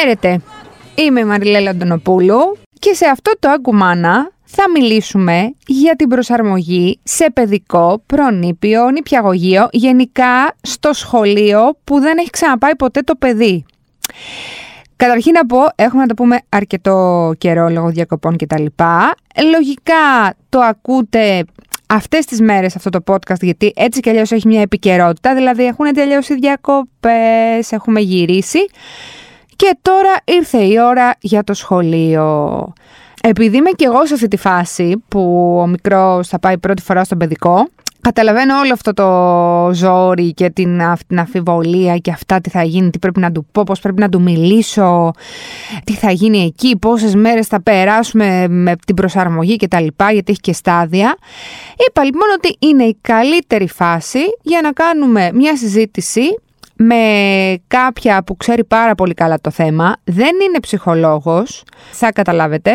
Χαίρετε, είμαι η Μαριλέλα Αντωνοπούλου και σε αυτό το Αγκουμάνα θα μιλήσουμε για την προσαρμογή σε παιδικό, προνήπιο, νηπιαγωγείο, γενικά στο σχολείο που δεν έχει ξαναπάει ποτέ το παιδί. Καταρχήν να πω, έχουμε να το πούμε αρκετό καιρό λόγω διακοπών κτλ. Λογικά το ακούτε αυτές τις μέρες αυτό το podcast γιατί έτσι κι αλλιώς έχει μια επικαιρότητα, δηλαδή έχουν τελειώσει διακοπές, έχουμε γυρίσει και τώρα ήρθε η ώρα για το σχολείο. Επειδή είμαι και εγώ σε αυτή τη φάση που ο μικρός θα πάει πρώτη φορά στον παιδικό, Καταλαβαίνω όλο αυτό το ζόρι και την, την αφιβολία και αυτά τι θα γίνει, τι πρέπει να του πω, πώς πρέπει να του μιλήσω, τι θα γίνει εκεί, πόσες μέρες θα περάσουμε με την προσαρμογή και τα λοιπά, γιατί έχει και στάδια. Είπα λοιπόν ότι είναι η καλύτερη φάση για να κάνουμε μια συζήτηση με κάποια που ξέρει πάρα πολύ καλά το θέμα, δεν είναι ψυχολόγος, θα καταλάβετε,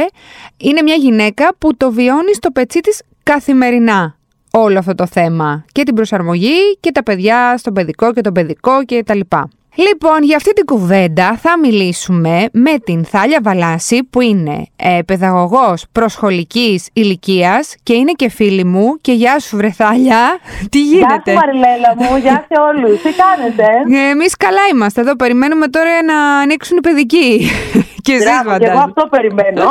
είναι μια γυναίκα που το βιώνει στο πετσί της καθημερινά όλο αυτό το θέμα. Και την προσαρμογή και τα παιδιά στο παιδικό και το παιδικό και τα λοιπά. Λοιπόν, για αυτή την κουβέντα θα μιλήσουμε με την Θάλια Βαλάση που είναι ε, παιδαγωγός προσχολικής ηλικίας και είναι και φίλη μου και γεια σου βρε Θάλια, τι γίνεται; Γεια σου Μαριλέλα μου, γεια σε όλους, τι κάνετε; Ε, εμείς καλά είμαστε εδώ, περιμένουμε τώρα να ανοίξουν οι παιδικοί. και εσείς Και εγώ αυτό περιμένω.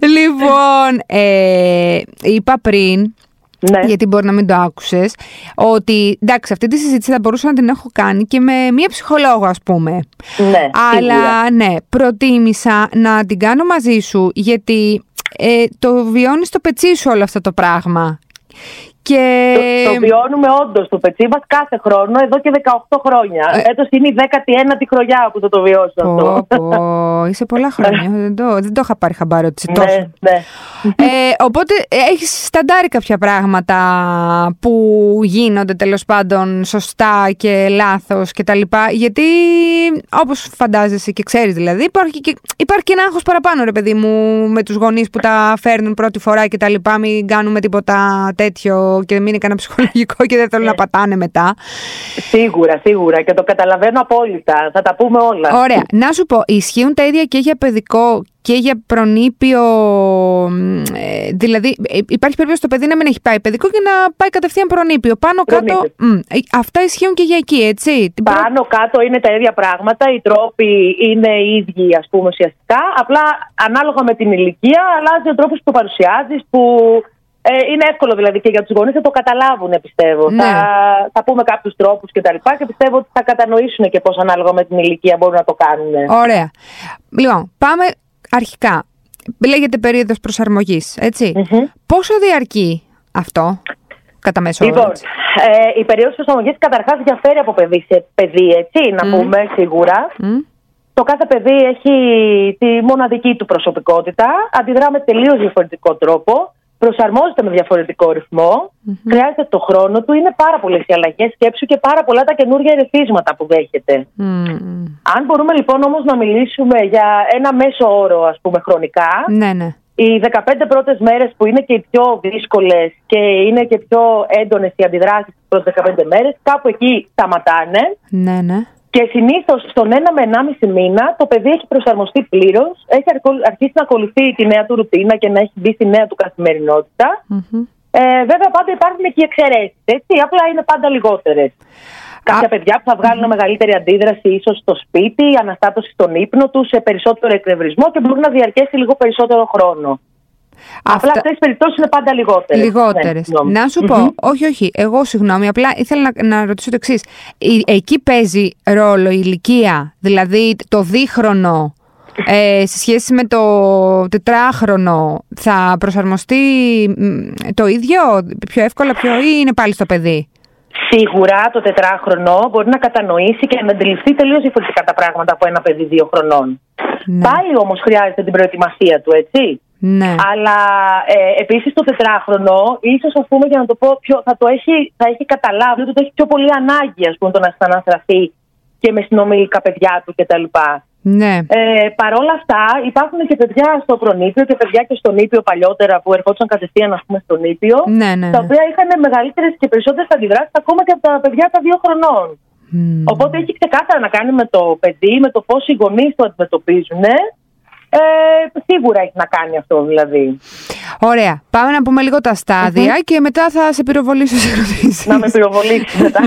λοιπόν, ε, είπα πριν ναι. γιατί μπορεί να μην το άκουσες, ότι εντάξει, αυτή τη συζήτηση θα μπορούσα να την έχω κάνει και με μία ψυχολόγο, ας πούμε. Ναι, Αλλά ναι, προτίμησα να την κάνω μαζί σου, γιατί ε, το βιώνεις στο πετσί σου όλο αυτό το πράγμα. Και... Το, το βιώνουμε όντως το πετσί μα κάθε χρόνο εδώ και 18 χρόνια. Ε... Έτος είναι η 19η χρονιά που θα το βιώσω αυτό. Πω, είσαι πολλά χρόνια. δεν, το, δεν το είχα πάρει χαμπάρι ότι είσαι τόσο. Ναι, ναι. Ε, οπότε έχεις σταντάρει κάποια πράγματα που γίνονται τέλος πάντων σωστά και λάθος κτλ. Γιατί όπως φαντάζεσαι και ξέρεις δηλαδή, υπάρχει και, υπάρχει και ένα άγχος παραπάνω, ρε παιδί μου, με τους γονείς που τα φέρνουν πρώτη φορά κτλ. Μην κάνουμε τίποτα τέτοιο και μην είναι κανένα ψυχολογικό και δεν θέλουν να ε. πατάνε μετά. Σίγουρα, σίγουρα και το καταλαβαίνω απόλυτα. Θα τα πούμε όλα. Ωραία. Να σου πω, ισχύουν τα ίδια και για παιδικό και για προνήπιο. Ε, δηλαδή, ε, υπάρχει περίπτωση το παιδί να μην έχει πάει παιδικό και να πάει κατευθείαν προνήπιο. Πάνω κάτω. αυτά ισχύουν και για εκεί, έτσι. Πάνω κάτω είναι τα ίδια πράγματα. Οι τρόποι είναι οι ίδιοι, ας πούμε, ουσιαστικά. Απλά ανάλογα με την ηλικία αλλάζει ο τρόπος που παρουσιάζεις, που ε, είναι εύκολο δηλαδή και για τους γονείς να το καταλάβουν, πιστεύω. Ναι. Θα, θα πούμε κάποιους τρόπους και τα λοιπά και πιστεύω ότι θα κατανοήσουν και πώς ανάλογα με την ηλικία μπορούν να το κάνουν. Ωραία. Λοιπόν, πάμε αρχικά. Λέγεται περίοδος προσαρμογής, Πόσο διαρκεί αυτό, κατά μέσο όρο. Λοιπόν, ε, η περίοδος προσαρμογής καταρχάς διαφέρει από παιδί σε παιδί, έτσι, να πούμε σίγουρα. Το κάθε παιδί έχει τη μοναδική του προσωπικότητα, αντιδρά με τελείως διαφορετικό τρόπο προσαρμόζεται με διαφορετικό χρειάζεται το χρόνο του, είναι πάρα πολλές οι αλλαγές σκέψου και πάρα πολλά τα καινούργια ερεθίσματα που δέχεται. Αν μπορούμε λοιπόν όμως να μιλήσουμε για ένα μέσο όρο, ας πούμε, χρονικά. Ναι, ναι. Οι 15 πρώτες μέρες που είναι και οι πιο δύσκολες και είναι και πιο έντονες οι αντιδράσεις προς 15 μέρες, κάπου εκεί σταματάνε. Ναι, ναι. Και συνήθως στον ένα με ενάμιση μήνα το παιδί έχει προσαρμοστεί πλήρως, έχει αρχίσει να ακολουθεί τη νέα του ρουτίνα και να έχει μπει στη νέα του καθημερινότητα. Ε, βέβαια, πάντα υπάρχουν και εξαιρέσεις, Απλά είναι πάντα λιγότερες. Κάποια παιδιά που θα βγάλουν μεγαλύτερη αντίδραση, ίσως στο σπίτι, αναστάτωση στον ύπνο τους, σε περισσότερο εκνευρισμό και μπορεί να διαρκέσει λίγο περισσότερο χρόνο. Απλά αυτές οι περιπτώσεις είναι πάντα λιγότερες. Λιγότερες. Ναι, να σου πω, όχι, όχι. Εγώ συγγνώμη, απλά ήθελα να, να ρωτήσω το εξής. Εκεί παίζει ρόλο η ηλικία, δηλαδή το δίχρονο ε, σε σχέση με το τετράχρονο θα προσαρμοστεί το ίδιο, πιο εύκολα, πιο ή είναι πάλι στο παιδί; Σίγουρα το τετράχρονο μπορεί να κατανοήσει και να αντιληφθεί τελείως διαφορετικά τα πράγματα από ένα παιδί δύο χρονών. Ναι. Πάλι όμως χρειάζεται την προετοιμασία του, έτσι. Ναι. Αλλά ε, επίσης το τετράχρονο, ίσως ας πούμε για να το πω πιο, θα το έχει, θα έχει καταλάβει ότι το έχει πιο πολύ ανάγκη ας πούμε, το να ξαναστραφεί και με συνομιλικά παιδιά του κτλ. Ναι. Ε, Παρ' όλα αυτά, υπάρχουν και παιδιά στο προνήπιο και παιδιά και στον Ήπιο παλιότερα που ερχόντουσαν κατευθείαν ας πούμε, στον Ήπιο. Ναι, ναι, Τα οποία είχαν μεγαλύτερες και περισσότερες αντιδράσεις ακόμα και από τα παιδιά τα δύο χρονών. Οπότε έχει ξεκάθαρα να κάνει με το παιδί, με το πώς οι γονείς το αντιμετωπίζουν. Ε, σίγουρα έχει να κάνει αυτό δηλαδή. Ωραία. Πάμε να πούμε λίγο τα σταδια και μετά θα σε πυροβολήσω σε ερωτήσεις. Να με πυροβολήσεις μετά.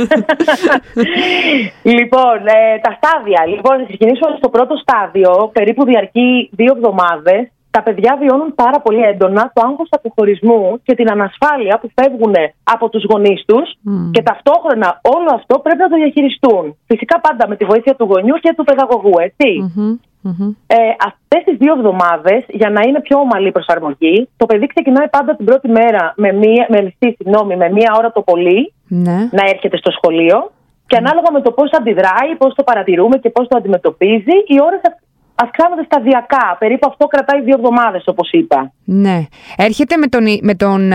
λοιπόν, ε, τα στάδια. Λοιπόν, θα ξεκινήσουμε στο πρώτο στάδιο, περίπου διαρκεί δύο εβδομάδες τα παιδιά βιώνουν πάρα πολύ έντονα το άγχος αποχωρισμού και την ανασφάλεια που φεύγουν από τους γονείς τους και ταυτόχρονα όλο αυτό πρέπει να το διαχειριστούν. Φυσικά πάντα με τη βοήθεια του γονιού και του παιδαγωγού, Ε, αυτές τις δύο εβδομάδες, για να είναι πιο ομαλή η προσαρμογή, το παιδί ξεκινάει πάντα την πρώτη μέρα με μία, με, συγγνώμη, με μία ώρα το πολύ ναι. να έρχεται στο σχολείο και ανάλογα με το πώς αντιδράει, πώς το παρατηρούμε και πώς το αντιμετωπίζει, οι ώρες αυξάνονται σταδιακά. Περίπου αυτό κρατάει δύο εβδομάδες, όπως είπα. Ναι. Έρχεται με τον. Με τον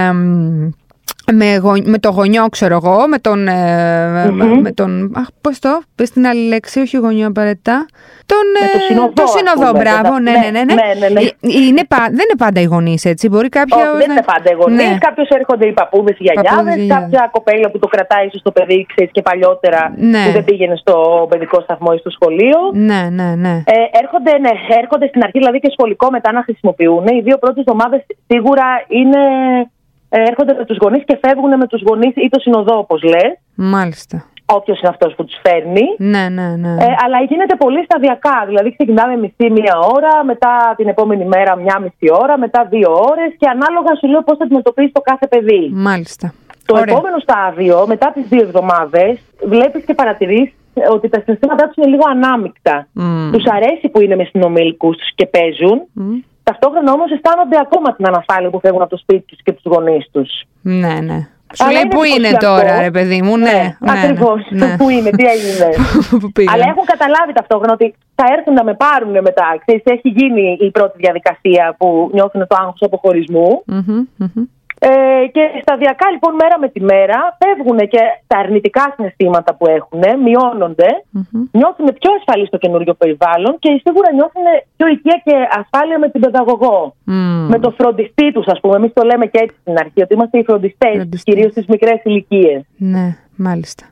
με, με το γονιό, ξέρω εγώ, με τον. Ε, με τον αχ, πώς το, πες την άλλη λέξη, όχι γονιό απαραίτητα. Τον, με το ε, συνοδό. Το συνοδό, μπράβο, ναι, ναι, ναι. ναι, ναι. ναι, ναι. Είναι, δεν είναι πάντα οι γονείς, έτσι. Μπορεί κάποιος. Όχι, δεν είναι πάντα οι γονείς. Ναι. Κάποιος έρχονται οι παππούδες, οι γιαγιάδες, κάποια κοπέλα που το κρατάει ίσως το παιδί, ξέρεις και παλιότερα, ναι. που δεν πήγαινε στο παιδικό σταθμό ή στο σχολείο. Ναι, ναι, ναι. Ε, έρχονται, ναι, έρχονται στην αρχή δηλαδή και σχολικό μετά να χρησιμοποιούν. Οι δύο πρώτες εβδομάδες σίγουρα είναι ε, έρχονται με τους γονείς και φεύγουν με τους γονείς ή το συνοδό, όπως λες. Μάλιστα. Όποιος είναι αυτός που τους φέρνει. Ναι, ναι, ναι. Ε, αλλά γίνεται πολύ σταδιακά. Δηλαδή, ξεκινάμε μισή μία ώρα, μετά την επόμενη μέρα μια μισή ώρα, μετά δύο ώρες και ανάλογα σου λέω πώς θα αντιμετωπίσεις το κάθε παιδί. Μάλιστα. Το επόμενο στάδιο, μετά τις δύο εβδομάδες, βλέπεις και παρατηρείς ότι τα συναισθήματά τους είναι λίγο ανάμεικτα. Mm. Τους αρέσει που είναι με συνομιλικού τους και παίζουν. Mm. Ταυτόχρονα όμως αισθάνονται ακόμα την ανασφάλεια που φεύγουν από το σπίτι τους και τους γονείς τους. Ναι, ναι. Σου λέει πού είναι τώρα, ρε παιδί μου, ναι. ναι, ναι Ακριβώς. Ναι. Πού είναι, τι έγινε. Αλλά έχουν καταλάβει ταυτόχρονα ότι θα έρθουν να με πάρουν μετά. Ξέρεις, έχει γίνει η πρώτη διαδικασία που νιώθουν το άγχος αποχωρισμού. Ε, και σταδιακά λοιπόν μέρα με τη μέρα φεύγουν και τα αρνητικά συναισθήματα που έχουν, μειώνονται, mm-hmm. νιώθουν πιο ασφαλεί στο καινούριο περιβάλλον και σίγουρα νιώθουν πιο οικία και ασφάλεια με την παιδαγωγό. Με το φροντιστή τους, ας πούμε. Εμείς το λέμε και έτσι στην αρχή, ότι είμαστε οι φροντιστές, κυρίως στις μικρές ηλικίες. Ναι, μάλιστα.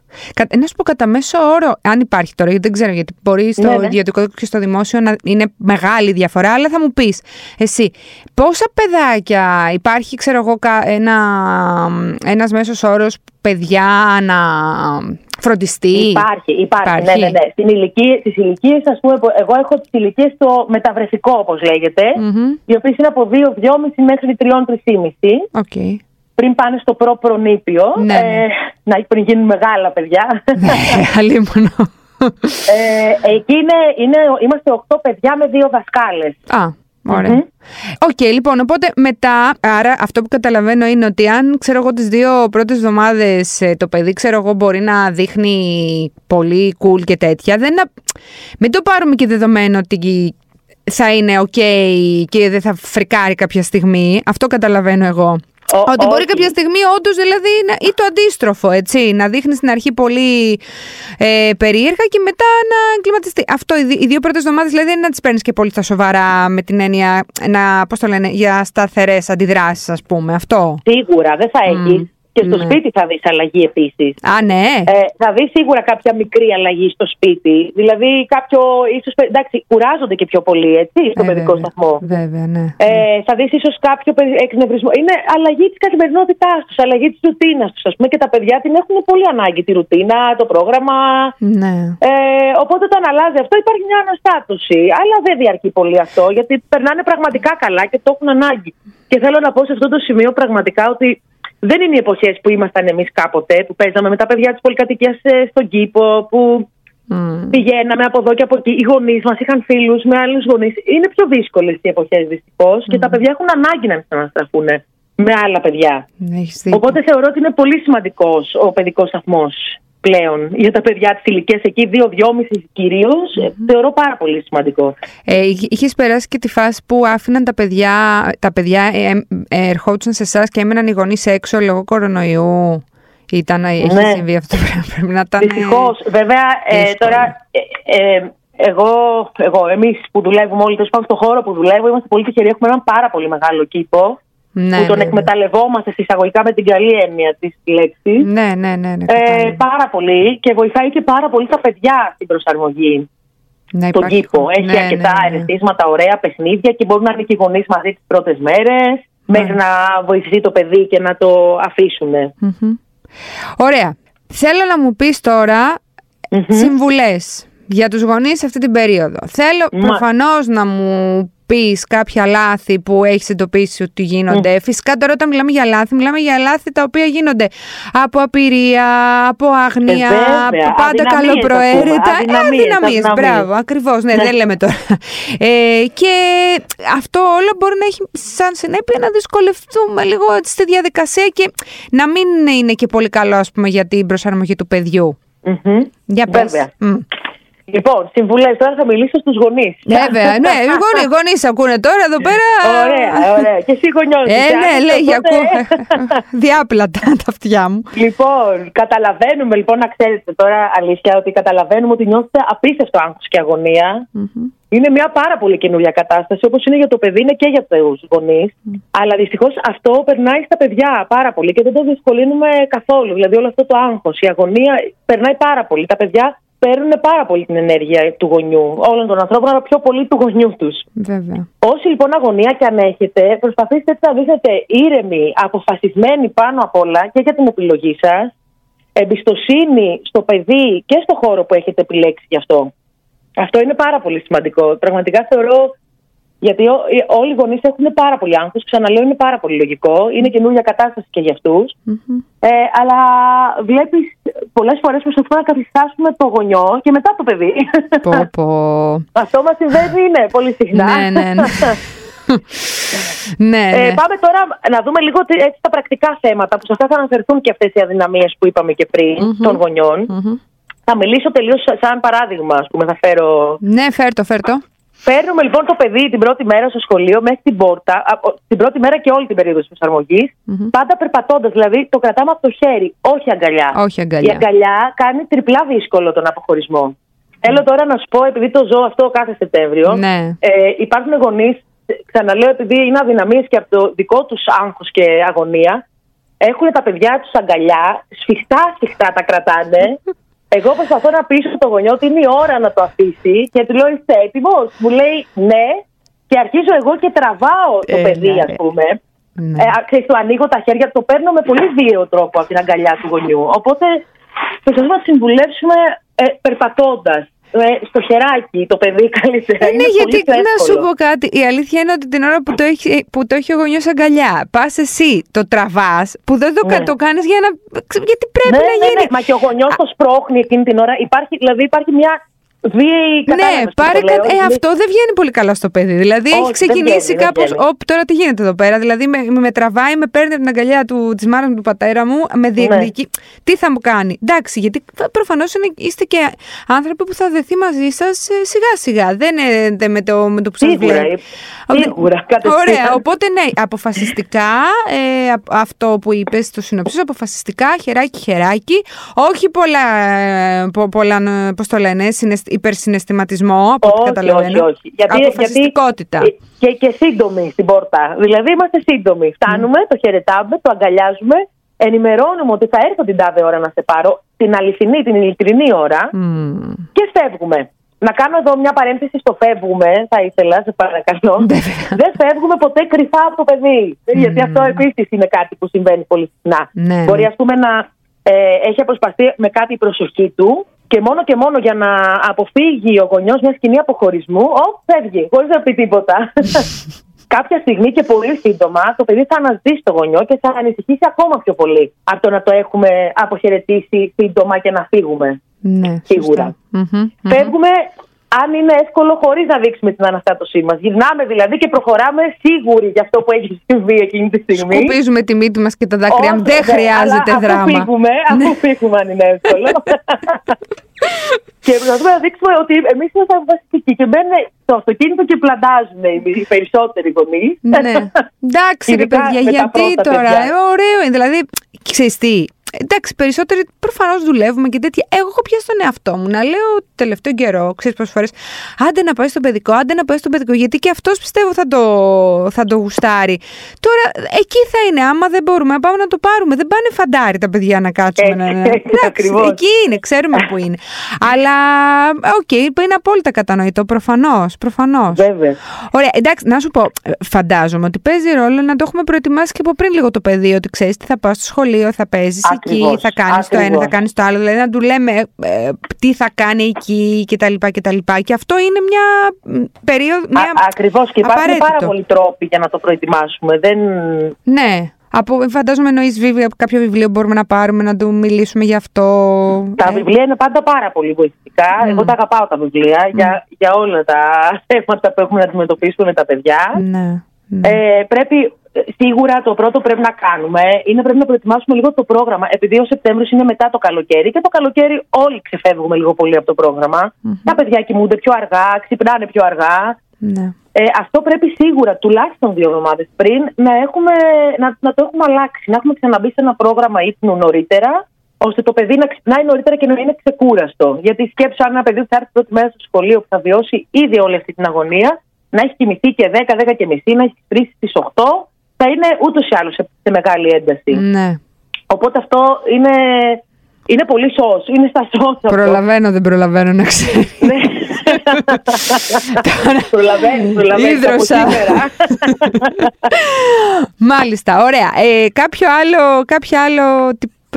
Να σου πω κατά μέσο όρο, αν υπάρχει τώρα, γιατί δεν ξέρω, γιατί μπορεί στο ναι, ναι. ιδιωτικό και στο δημόσιο να είναι μεγάλη διαφορά, αλλά θα μου πεις εσύ, πόσα παιδάκια υπάρχει, ξέρω εγώ, ένα, ένας μέσος όρος παιδιά να φροντιστεί; Υπάρχει, υπάρχει, ναι, ναι, ναι. Στην ηλικία, στις ηλικίες, ας πούμε, εγώ έχω τις ηλικίες στο μεταβρεφικό, όπως λέγεται, mm-hmm. οι οποίες είναι από 2-2,5 μέχρι 3-3,5. Okay πριν πάνε στο προ-προνήπιο, ναι, ναι. ε, να, πριν γίνουν μεγάλα παιδιά. Ναι, αλίμονο. ε, εκεί είναι, είναι, είμαστε 8 παιδιά με δύο δασκάλες. Α, Ωραία. OK, okay, λοιπόν, οπότε μετά, άρα αυτό που καταλαβαίνω είναι ότι αν ξέρω εγώ τις δύο πρώτες εβδομάδες ε, το παιδί ξέρω εγώ μπορεί να δείχνει πολύ cool και τέτοια, δεν, μην το πάρουμε και δεδομένο ότι θα είναι ok και δεν θα φρικάρει κάποια στιγμή, αυτό καταλαβαίνω εγώ. Ο, ότι μπορεί κάποια στιγμή όντως δηλαδή ή το αντίστροφο, έτσι. Να δείχνεις στην αρχή πολύ ε, περίεργα και μετά να εγκληματιστεί. Αυτό οι δύο πρώτες εβδομάδες δηλαδή δεν είναι να τις παίρνεις και πολύ στα σοβαρά με την έννοια να, πώς το λένε, για σταθερές αντιδράσεις, ας πούμε. Αυτό. Σίγουρα δεν θα έχεις. Και στο ναι. σπίτι θα δεις αλλαγή επίσης. Α, ναι. Ε, θα δεις σίγουρα κάποια μικρή αλλαγή στο σπίτι. Δηλαδή, κάποιο. ίσως, εντάξει, κουράζονται και πιο πολύ, έτσι, στο ε, παιδικό βέβαια, σταθμό. Βέβαια, ναι. Ε, θα δεις ίσως κάποιο εκνευρισμό. Είναι αλλαγή της καθημερινότητάς τους, αλλαγή της ρουτίνας τους. Α πούμε, και τα παιδιά την έχουν πολύ ανάγκη τη ρουτίνα, το πρόγραμμα. Ναι. Ε, οπότε, όταν αλλάζει αυτό, υπάρχει μια αναστάτωση. Αλλά δεν διαρκεί πολύ αυτό, γιατί περνάνε πραγματικά καλά και το έχουν ανάγκη. Και θέλω να πω σε αυτό το σημείο πραγματικά ότι δεν είναι οι εποχές που ήμασταν εμείς κάποτε, που παίζαμε με τα παιδιά της πολυκατοικίας ε, στον κήπο, που mm. πηγαίναμε από εδώ και από εκεί. Οι γονείς μας είχαν φίλους με άλλους γονείς. Είναι πιο δύσκολες οι εποχές δυστυχώς και τα παιδιά έχουν ανάγκη να αναστραφούν με άλλα παιδιά. Οπότε θεωρώ ότι είναι πολύ σημαντικός ο παιδικός σταθμός πλέον για τα παιδιά της ηλικίας εκεί, 2-2,5 κυρίως, mm-hmm. θεωρώ πάρα πολύ σημαντικό. Ε, Είχες περάσει και τη φάση που άφηναν τα παιδιά, τα παιδιά ε, ε, ερχόντουσαν σε εσάς και έμεναν οι γονείς έξω λόγω κορονοϊού. Ήταν, ναι. έχει συμβεί αυτό πρέπει να ήταν. Δυστυχώς. Βέβαια, ε, τώρα. Ε, ε, εγώ, εγώ εμείς που δουλεύουμε όλοι, τέλος πάντων στον χώρο που δουλεύω, είμαστε πολύ τυχεροί. Έχουμε έναν πάρα πολύ μεγάλο κήπο ναι, που τον ναι, εκμεταλλευόμαστε συσσαγωγικά με την καλή έννοια της λέξης. Ναι, ναι, ναι. ναι ε, πάρα πολύ και βοηθάει και πάρα πολύ τα παιδιά στην προσαρμογή. Ναι, στον κήπο. Έχει ναι, αρκετά ναι, ναι. ωραία παιχνίδια και μπορούν να είναι και οι γονείς μαζί τις πρώτες μέρες μέχρι να βοηθηθεί το παιδί και να το αφησουν Ωραία. Θέλω να μου πεις τώρα συμβουλές για τους γονείς αυτή την περίοδο. Θέλω Μα... προφανώς να μου πεις κάποια λάθη που έχεις εντοπίσει ότι γίνονται. Mm. Φυσικά τώρα όταν μιλάμε για λάθη, μιλάμε για λάθη τα οποία γίνονται από απειρία, από άγνοια, ε, από πάντα καλοπροαίρετα. Αδυναμίες. Μπράβο, ακριβώς. Ναι, ναι, δεν λέμε τώρα. Ε, και αυτό όλο μπορεί να έχει σαν συνέπεια να δυσκολευτούμε λίγο στη διαδικασία και να μην είναι και πολύ καλό, ας πούμε, για την προσαρμογή του παιδιού. Mm-hmm. Για πες. Βέβαια. Λοιπόν, συμβουλές. Τώρα θα μιλήσω στους γονείς. Βέβαια, ναι. Οι γονεί γονείς ακούνε τώρα εδώ πέρα. Ωραία, ωραία. Και εσύ γονιός. Ε, ναι, λέγει, ακούω. Διάπλατα τα αυτιά μου. Λοιπόν, καταλαβαίνουμε, λοιπόν, να ξέρετε τώρα αλήθεια, ότι καταλαβαίνουμε ότι νιώθετε απίστευτο άγχος και αγωνία. Mm-hmm. Είναι μια πάρα πολύ καινούργια κατάσταση, όπως είναι για το παιδί, είναι και για τους γονείς. Mm. Αλλά δυστυχώς αυτό περνάει στα παιδιά πάρα πολύ και δεν το διευκολύνουμε καθόλου. Δηλαδή, όλο αυτό το άγχος, η αγωνία περνάει πάρα πολύ. Τα παιδιά παίρνουν πάρα πολύ την ενέργεια του γονιού, όλων των ανθρώπων, αλλά πιο πολύ του γονιού τους. Όση λοιπόν αγωνία και αν έχετε, προσπαθήστε έτσι να δείχνετε ήρεμοι, αποφασισμένοι πάνω απ' όλα και για την επιλογή σας, εμπιστοσύνη στο παιδί και στο χώρο που έχετε επιλέξει γι' αυτό. Αυτό είναι πάρα πολύ σημαντικό. Πραγματικά θεωρώ γιατί όλοι οι γονείς έχουν πάρα πολύ άγχος. Ξαναλέω, είναι πάρα πολύ λογικό. Είναι καινούργια κατάσταση και για αυτου Ε, αλλά βλέπεις πολλές φορές προσπαθούμε να καθιστάσουμε το γονιό και μετά το παιδί. Πω, πω. Αυτό μας συμβαίνει είναι πολύ συχνά. ναι, ναι, ναι. ναι, ε, ναι. πάμε τώρα να δούμε λίγο έτσι, τα πρακτικά θέματα που σε αυτά θα αναφερθούν και αυτές οι αδυναμίες που είπαμε και πριν των γονιών. Θα μιλήσω τελείως σαν παράδειγμα, ας πούμε, θα φέρω. Ναι, φέρτο, φέρτο. Παίρνουμε λοιπόν το παιδί την πρώτη μέρα στο σχολείο μέχρι την πόρτα, την πρώτη μέρα και όλη την περίοδο της προσαρμογη πάντα περπατώντας. Δηλαδή το κρατάμε από το χέρι, όχι αγκαλιά. Όχι αγκαλιά. Η αγκαλιά κάνει τριπλά δύσκολο τον αποχωρισμό. Θέλω τώρα να σου πω, επειδή το ζω αυτό κάθε Σεπτέμβριο, ναι. ε, υπάρχουν γονείς, ξαναλέω, επειδή είναι αδυναμίες και από το δικό τους άγχος και αγωνία, έχουν τα παιδιά τους αγκαλιά, σφιχτά σφιχτά τα κρατάνε εγώ προσπαθώ να πείσω το γονιό ότι είναι η ώρα να το αφήσει και του λέω Είστε έτοιμος; Μου λέει ναι, και αρχίζω εγώ και τραβάω το ε, παιδί, ναι, ας πούμε. Ναι. Ε, ξέρεις, το ανοίγω τα χέρια, το παίρνω με πολύ βίαιο τρόπο από την αγκαλιά του γονιού. Οπότε προσπαθούμε να συμβουλεύσουμε ε, περπατώντας. Ε, στο χεράκι το παιδί καλύτερα. Ναι, γιατί να σου πω κάτι. Η αλήθεια είναι ότι την ώρα που το έχει, που το έχει ο γονιός αγκαλιά, πας εσύ, το τραβάς, που δεν το, ναι. το κάνεις για να. Γιατί πρέπει ναι, να ναι, γίνει. Ναι, μα και ο γονιός το σπρώχνει εκείνη την ώρα. Υπάρχει, δηλαδή υπάρχει μια βίαιη Ναι, πάρε κα... ε, αυτό δεν βγαίνει πολύ καλά στο παιδί. Δηλαδή Όχι, έχει ξεκινήσει κάπω. Τώρα τι γίνεται εδώ πέρα; Δηλαδή με, με τραβάει, με παίρνει από την αγκαλιά της μάνας μου, του πατέρα μου, με διεκδικεί. Ναι. Τι θα μου κάνει; Εντάξει, γιατί προφανώς είστε και άνθρωποι που θα δεθεί μαζί σας ε, σιγά σιγά. Δεν είναι με το, με το που σας βλέπει. Σίγουρα, Ωραία. Οπότε ναι, αποφασιστικά ε, αυτό που είπες στο συνοψίσω, αποφασιστικά, χεράκι, χεράκι. Όχι πολλά, ε, πολλά πώς το λένε, υπερσυναισθηματισμό, από ό,τι καταλαβαίνω. Όχι, όχι. Γιατί, Αποφασιστικότητα. Γιατί, και, και σύντομοι στην πόρτα. Δηλαδή είμαστε σύντομοι. Φτάνουμε, το χαιρετάμε, το αγκαλιάζουμε, ενημερώνουμε ότι θα έρθω την τάδε ώρα να σε πάρω, την αληθινή, την ειλικρινή ώρα και φεύγουμε. Να κάνω εδώ μια παρένθεση στο φεύγουμε, θα ήθελα, σε παρακαλώ. Δεν φεύγουμε ποτέ κρυφά από το παιδί. Γιατί αυτό επίσης είναι κάτι που συμβαίνει πολύ συχνά. Ναι. Μπορεί, ας πούμε, να ε, έχει αποσπαστεί με κάτι η προσοχή του και μόνο και μόνο για να αποφύγει ο γονιός μια σκηνή αποχωρισμού, ο, φεύγει, χωρίς να πει τίποτα. Κάποια στιγμή και πολύ σύντομα το παιδί θα αναζητήσει το γονιό και θα ανησυχήσει ακόμα πιο πολύ από το να το έχουμε αποχαιρετήσει σύντομα και να φύγουμε. Ναι, Σίγουρα. Φεύγουμε αν είναι εύκολο χωρίς να δείξουμε την αναστάτωσή μας. Γυρνάμε δηλαδή και προχωράμε σίγουροι για αυτό που έχει συμβεί εκείνη τη στιγμή. Σκουπίζουμε τη μύτη μας και τα δάκρυα μου. Δεν χρειάζεται αλλά δράμα. Αφού φύγουμε, αφού ναι. φύγουμε αν είναι εύκολο. και προσπαθούμε να δείξουμε ότι εμείς είμαστε βασικοί και μπαίνουν στο αυτοκίνητο και πλαντάζουν οι περισσότεροι γονεί. Ναι. Εντάξει, ρε παιδιά, γιατί τώρα. Ε, ωραίο είναι. Δηλαδή, ξέρεις τι, εντάξει, περισσότεροι προφανώς δουλεύουμε και τέτοια. Εγώ έχω πιάσει τον εαυτό μου να λέω τελευταίο καιρό, ξέρεις πόσες φορές, άντε να πάει στο παιδικό, άντε να πάει στο παιδικό, γιατί και αυτός πιστεύω θα το, θα το γουστάρει. Τώρα εκεί θα είναι, άμα δεν μπορούμε να πάμε να το πάρουμε. Δεν πάνε φαντάρι τα παιδιά να κάτσουμε. να... Εντάξει, εκεί είναι, ξέρουμε που είναι. Αλλά, OK, okay, είναι απόλυτα κατανοητό, προφανώς. Προφανώς. Βέβαια. Ωραία, εντάξει, να σου πω, φαντάζομαι ότι παίζει ρόλο να το έχουμε προετοιμάσει και από πριν λίγο το παιδί, ότι ξέρεις τι θα πάω στο σχολείο, θα παίζεις εκεί, θα κάνεις το ένα, θα κάνεις το άλλο. Δηλαδή να του λέμε ε, τι θα κάνει εκεί κτλ. Και, και αυτό είναι μια περίοδο. Μια... Ακριβώς και υπάρχουν πάρα πολλοί τρόποι για να το προετοιμάσουμε. Δεν... Ναι. Από, φαντάζομαι εννοείς κάποιο βιβλίο μπορούμε να πάρουμε να του μιλήσουμε γι' αυτό. Τα ε. βιβλία είναι πάντα πάρα πολύ βοηθητικά. Εγώ τα αγαπάω τα βιβλία για, για όλα τα θέματα που έχουμε να αντιμετωπίσουμε με τα παιδιά. Ναι, ναι. Ε, πρέπει σίγουρα το πρώτο πρέπει να κάνουμε είναι πρέπει να προετοιμάσουμε λίγο το πρόγραμμα. Επειδή ο Σεπτέμβριος είναι μετά το καλοκαίρι και το καλοκαίρι όλοι ξεφεύγουμε λίγο πολύ από το πρόγραμμα. Mm-hmm. Τα παιδιά κοιμούνται πιο αργά, ξυπνάνε πιο αργά. Ναι. Ε, αυτό πρέπει σίγουρα τουλάχιστον δύο εβδομάδες πριν να, έχουμε, να, να το έχουμε αλλάξει. Να έχουμε ξαναμπεί σε ένα πρόγραμμα ύπνου νωρίτερα, ώστε το παιδί να ξυπνάει νωρίτερα και να είναι ξεκούραστο. Γιατί σκέψω αν ένα παιδί θα έρθει πρώτη μέρα στο σχολείο που θα βιώσει ήδη όλη αυτή την αγωνία, να έχει κοιμηθεί και 10, 10 και μισή, να έχει κρίσει στις 8, θα είναι ούτως ή άλλως σε, μεγάλη ένταση. Ναι. Οπότε αυτό είναι, είναι πολύ σως, είναι στα σως Προλαβαίνω, δεν προλαβαίνω να ξέρω. Ναι. Προλαβαίνω, προλαβαίνω. Ίδρωσα. Μάλιστα, ωραία. Ε, κάποιο άλλο, κάποιο άλλο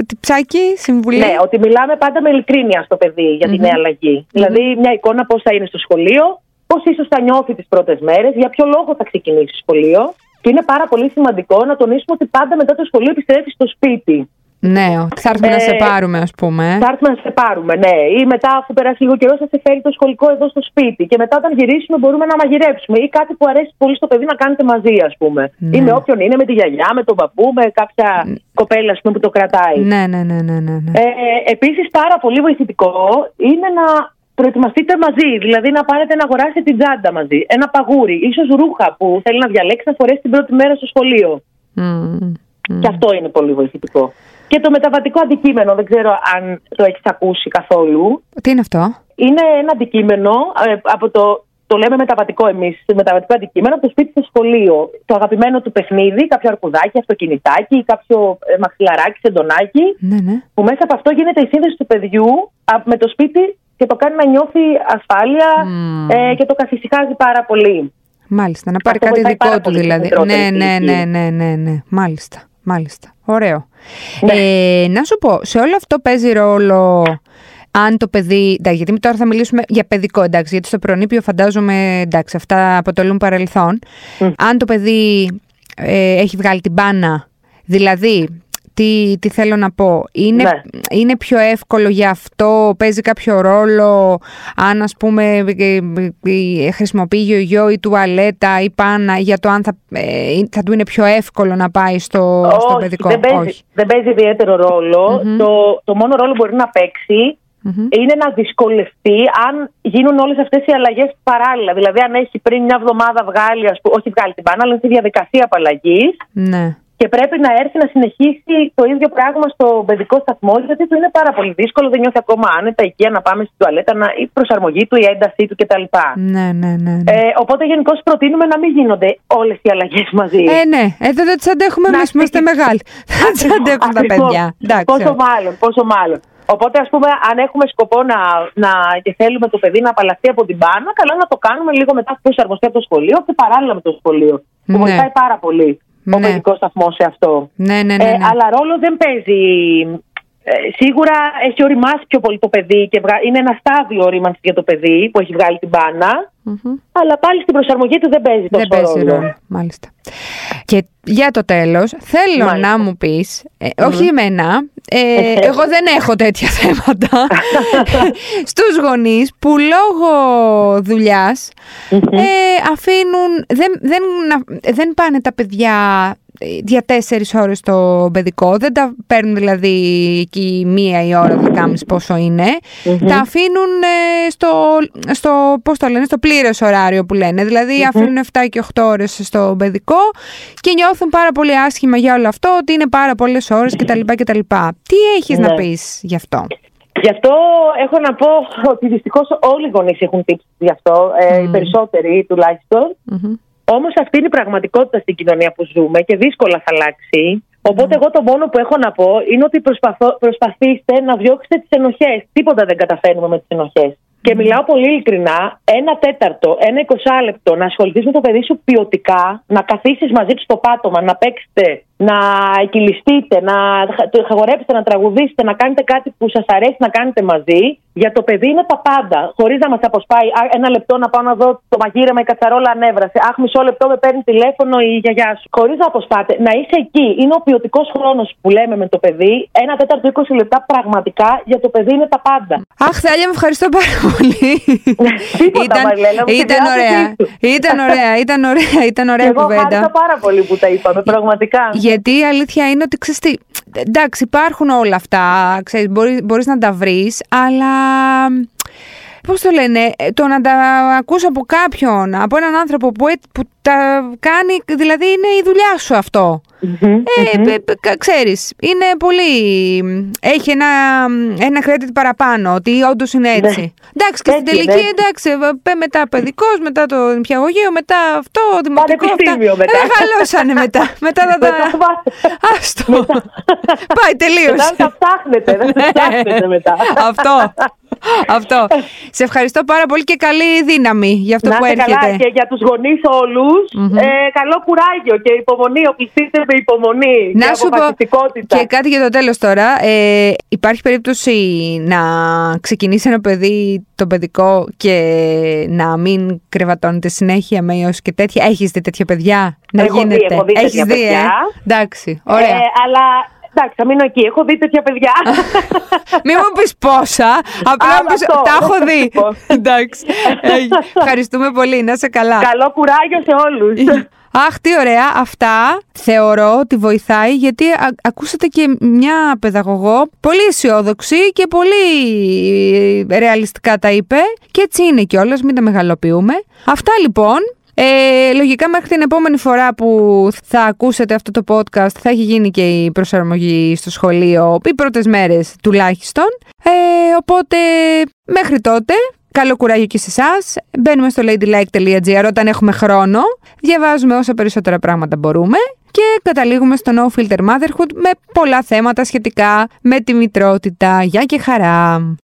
τυψάκι, συμβουλή; Ναι, ότι μιλάμε πάντα με ειλικρίνεια στο παιδί για τη νέα αλλαγή. Δηλαδή, μια εικόνα πώς θα είναι στο σχολείο, πώς ίσως θα νιώθει τις πρώτες μέρες, για ποιο λόγο θα ξεκινήσει σχολείο. Και είναι πάρα πολύ σημαντικό να τονίσουμε ότι πάντα μετά το σχολείο επιστρέφει στο σπίτι. Ναι, θα έρθουμε να σε ε, πάρουμε, ας πούμε. Θα έρθουμε να σε πάρουμε, ναι. Ή μετά, αφού περάσει λίγο καιρό, θα σε φέρει το σχολικό εδώ στο σπίτι. Και μετά, όταν γυρίσουμε, μπορούμε να μαγειρέψουμε. Ή κάτι που αρέσει πολύ στο παιδί να κάνετε μαζί, ας πούμε. Ναι. Ή με όποιον είναι, με τη γιαγιά, με τον παππού, με κάποια ναι. κοπέλα ας πούμε, που το κρατάει. Ναι, ναι, ναι. ναι, ναι. ναι. Ε, Επίσης, πάρα πολύ βοηθητικό είναι να προετοιμαστείτε μαζί. Δηλαδή να πάρετε να αγοράσετε την τσάντα μαζί. Ένα παγούρι, ίσως ρούχα που θέλει να διαλέξει να φορέσει την πρώτη μέρα στο σχολείο. Mm, Και αυτό είναι πολύ βοηθητικό. Και το μεταβατικό αντικείμενο, δεν ξέρω αν το έχεις ακούσει καθόλου. Τι είναι αυτό; Είναι ένα αντικείμενο ε, από το. Το λέμε μεταβατικό εμείς, μεταβατικό αντικείμενο από το σπίτι στο σχολείο. Το αγαπημένο του παιχνίδι, κάποιο αρκουδάκι, αυτοκινητάκι, κάποιο ε, μαξιλαράκι, σεντονάκι. Ναι, ναι. Που μέσα από αυτό γίνεται η σύνδεση του παιδιού με το σπίτι και το κάνει να νιώθει ασφάλεια ε, και το καθησυχάζει πάρα πολύ. Μάλιστα, να πάρει κάτι δικό του δηλαδή. Ναι, ναι, ναι, ναι, ναι, ναι, μάλιστα, μάλιστα. Ωραίο. Ναι. Ε, να σου πω, σε όλο αυτό παίζει ρόλο αν το παιδί. Εντάξει, γιατί τώρα θα μιλήσουμε για παιδικό, εντάξει, γιατί στο προνήπιο φαντάζομαι εντάξει, αυτά αποτελούν παρελθόν. Αν το παιδί ε, έχει βγάλει την μπάνα, δηλαδή τι, τι θέλω να πω. Είναι, ναι. είναι πιο εύκολο για αυτό, παίζει κάποιο ρόλο αν ας πούμε ε, ε, χρησιμοποιεί γιογιό ή τουαλέτα ή πάνα για το αν θα, ε, θα του είναι πιο εύκολο να πάει στο, στο παιδικό. Δεν παίζει, Όχι. δεν παίζει ιδιαίτερο Το, το μόνο ρόλο που μπορεί να παίξει είναι να δυσκολευτεί αν γίνουν όλες αυτές οι αλλαγές παράλληλα. Δηλαδή, αν έχει πριν μια εβδομάδα βγάλει, ας πούμε, όχι βγάλει την μπάνα, αλλά είναι στη διαδικασία απαλλαγής. Ναι και πρέπει να έρθει να συνεχίσει το ίδιο πράγμα στο παιδικό σταθμό, γιατί του είναι πάρα πολύ δύσκολο, δεν νιώθει ακόμα άνετα εκεί να πάμε στην τουαλέτα, να, η προσαρμογή του, η έντασή του κτλ. Ναι, ναι, ναι. ναι. Ε, οπότε γενικώ προτείνουμε να μην γίνονται όλες οι αλλαγές μαζί. Ε, ναι, εδώ δεν τις αντέχουμε εμείς, είμαστε μεγάλοι. Δεν τις αντέχουν τα παιδιά. Πόσο μάλλον, πόσο μάλλον. Οπότε, ας πούμε, αν έχουμε σκοπό να, να και θέλουμε το παιδί να απαλλαχθεί από την μπάνα, καλά να το κάνουμε λίγο μετά που προσαρμοστεί από το σχολείο και παράλληλα με το σχολείο. Που ναι. βοηθάει πάρα πολύ ο ναι. παιδικό σταθμό σε αυτό. Ναι, ναι, ναι, ε, ναι. αλλά ρόλο δεν παίζει. Ε, σίγουρα έχει οριμάσει πιο πολύ το παιδί και είναι ένα στάδιο ορίμανσης για το παιδί που έχει βγάλει την μπανα Αλλά πάλι στην προσαρμογή του δεν παίζει τόσο δεν παίζει ρόλο. Μάλιστα. Και για το τέλος θέλω να μου πεις, ε, όχι εμένα, ε, εγώ δεν έχω τέτοια θέματα, στους γονείς που λόγω δουλειάς ε, αφήνουν, δεν, δεν, δεν πάνε τα παιδιά για τέσσερις ώρες το παιδικό, δεν τα παίρνουν δηλαδή εκεί μία η ώρα, δεκάμιση πόσο Τα αφήνουν ε, στο, στο, πώς το λένε, στο πλήρες ωράριο που λένε, δηλαδή αφήνουν 7 και 8 ώρες στο παιδικό και νιώθουν πάρα πολύ άσχημα για όλο αυτό, ότι είναι πάρα πολλές ώρες κτλ. κτλ. Τι έχεις να ναι. πεις γι' αυτό; Γι' αυτό έχω να πω ότι δυστυχώς όλοι οι γονείς έχουν τύψει γι' αυτό, ε, οι περισσότεροι τουλάχιστον. Όμως αυτή είναι η πραγματικότητα στην κοινωνία που ζούμε και δύσκολα θα αλλάξει. Οπότε, εγώ το μόνο που έχω να πω είναι ότι προσπαθήστε να διώξετε τις ενοχές. Τίποτα δεν καταφέρνουμε με τις ενοχές. Και μιλάω πολύ ειλικρινά, ένα τέταρτο, ένα εικοσάλεπτο να ασχοληθείς με το παιδί σου ποιοτικά, να καθίσεις μαζί του στο πάτωμα, να παίξετε να εκκυλιστείτε, να χαγορέψετε, να τραγουδήσετε, να κάνετε κάτι που σας αρέσει να κάνετε μαζί. Για το παιδί είναι τα πάντα. Χωρίς να μας αποσπάει ένα λεπτό να πάω να δω το μαγείρεμα, η κατσαρόλα ανέβρασε. Αχ, μισό λεπτό με παίρνει τηλέφωνο η γιαγιά σου. Χωρίς να αποσπάτε, να είσαι εκεί. Είναι ο ποιοτικός χρόνος που λέμε με το παιδί. Ένα τέταρτο 20 λεπτά πραγματικά για το παιδί είναι τα πάντα. Αχ, Θάλια, με ευχαριστώ πάρα πολύ. Τίποτα, ήταν, Μαριλένα, ήταν, ωραία. ήταν ωραία. Ήταν ωραία. Ήταν ωραία κουβέντα. Εγώ πάρα πολύ που τα είπαμε, πραγματικά. Γιατί η αλήθεια είναι ότι ξέρεις τι, εντάξει υπάρχουν όλα αυτά, ξέρεις, μπορείς, μπορείς να τα βρεις, αλλά πώς το λένε, ε, το να τα ακούσω από κάποιον, από έναν άνθρωπο που, που τα κάνει, δηλαδή είναι η δουλειά σου αυτό. ε, ξέρεις, είναι πολύ, έχει ένα, ένα credit παραπάνω, ότι όντως είναι ναι. έτσι. Εντάξει, και στην τελική, ναι. εντάξει, μετά παιδικός, μετά το νηπιαγωγείο, μετά αυτό, δημοτικό, αυτά. μετά. Ε, χαλώσανε μετά. μετά θα τα... Άστο. Πάει τελείως. Μετά θα φτάχνετε, δεν θα φτάχνετε μετά. αυτό. Αυτό. Σε ευχαριστώ πάρα πολύ και καλή δύναμη για αυτό να που έρχεται. Καλά και για τους γονείς ε, καλό κουράγιο και υπομονή. Οπλιστείτε με υπομονή να και σου πω και κάτι για το τέλος τώρα. Ε, υπάρχει περίπτωση να ξεκινήσει ένα παιδί το παιδικό και να μην κρεβατώνεται συνέχεια με ιός και τέτοια; Έχεις δει τέτοια παιδιά να έχω γίνεται. Δει, έχω δει Έχεις δει, ε; Εντάξει, ωραία. Ε, αλλά Εντάξει, θα μείνω εκεί. Έχω δει τέτοια παιδιά. Μην μου πεις πόσα. Απλά μου πει. Τα έχω δει. Εντάξει. Ευχαριστούμε πολύ. Να είσαι καλά. Καλό κουράγιο σε όλους. Αχ, τι ωραία. Αυτά θεωρώ ότι βοηθάει γιατί ακούσατε και μια παιδαγωγό πολύ αισιόδοξη και πολύ ρεαλιστικά τα είπε και έτσι είναι κιόλας, μην τα μεγαλοποιούμε. Αυτά λοιπόν. Ε, λογικά μέχρι την επόμενη φορά που θα ακούσετε αυτό το podcast θα έχει γίνει και η προσαρμογή στο σχολείο οι πρώτες μέρες τουλάχιστον. Ε, οπότε μέχρι τότε Καλό κουράγιο και σε εσάς. Μπαίνουμε στο ladylike.gr όταν έχουμε χρόνο. Διαβάζουμε όσα περισσότερα πράγματα μπορούμε. Και καταλήγουμε στο No Filter Motherhood με πολλά θέματα σχετικά με τη μητρότητα. Γεια και χαρά!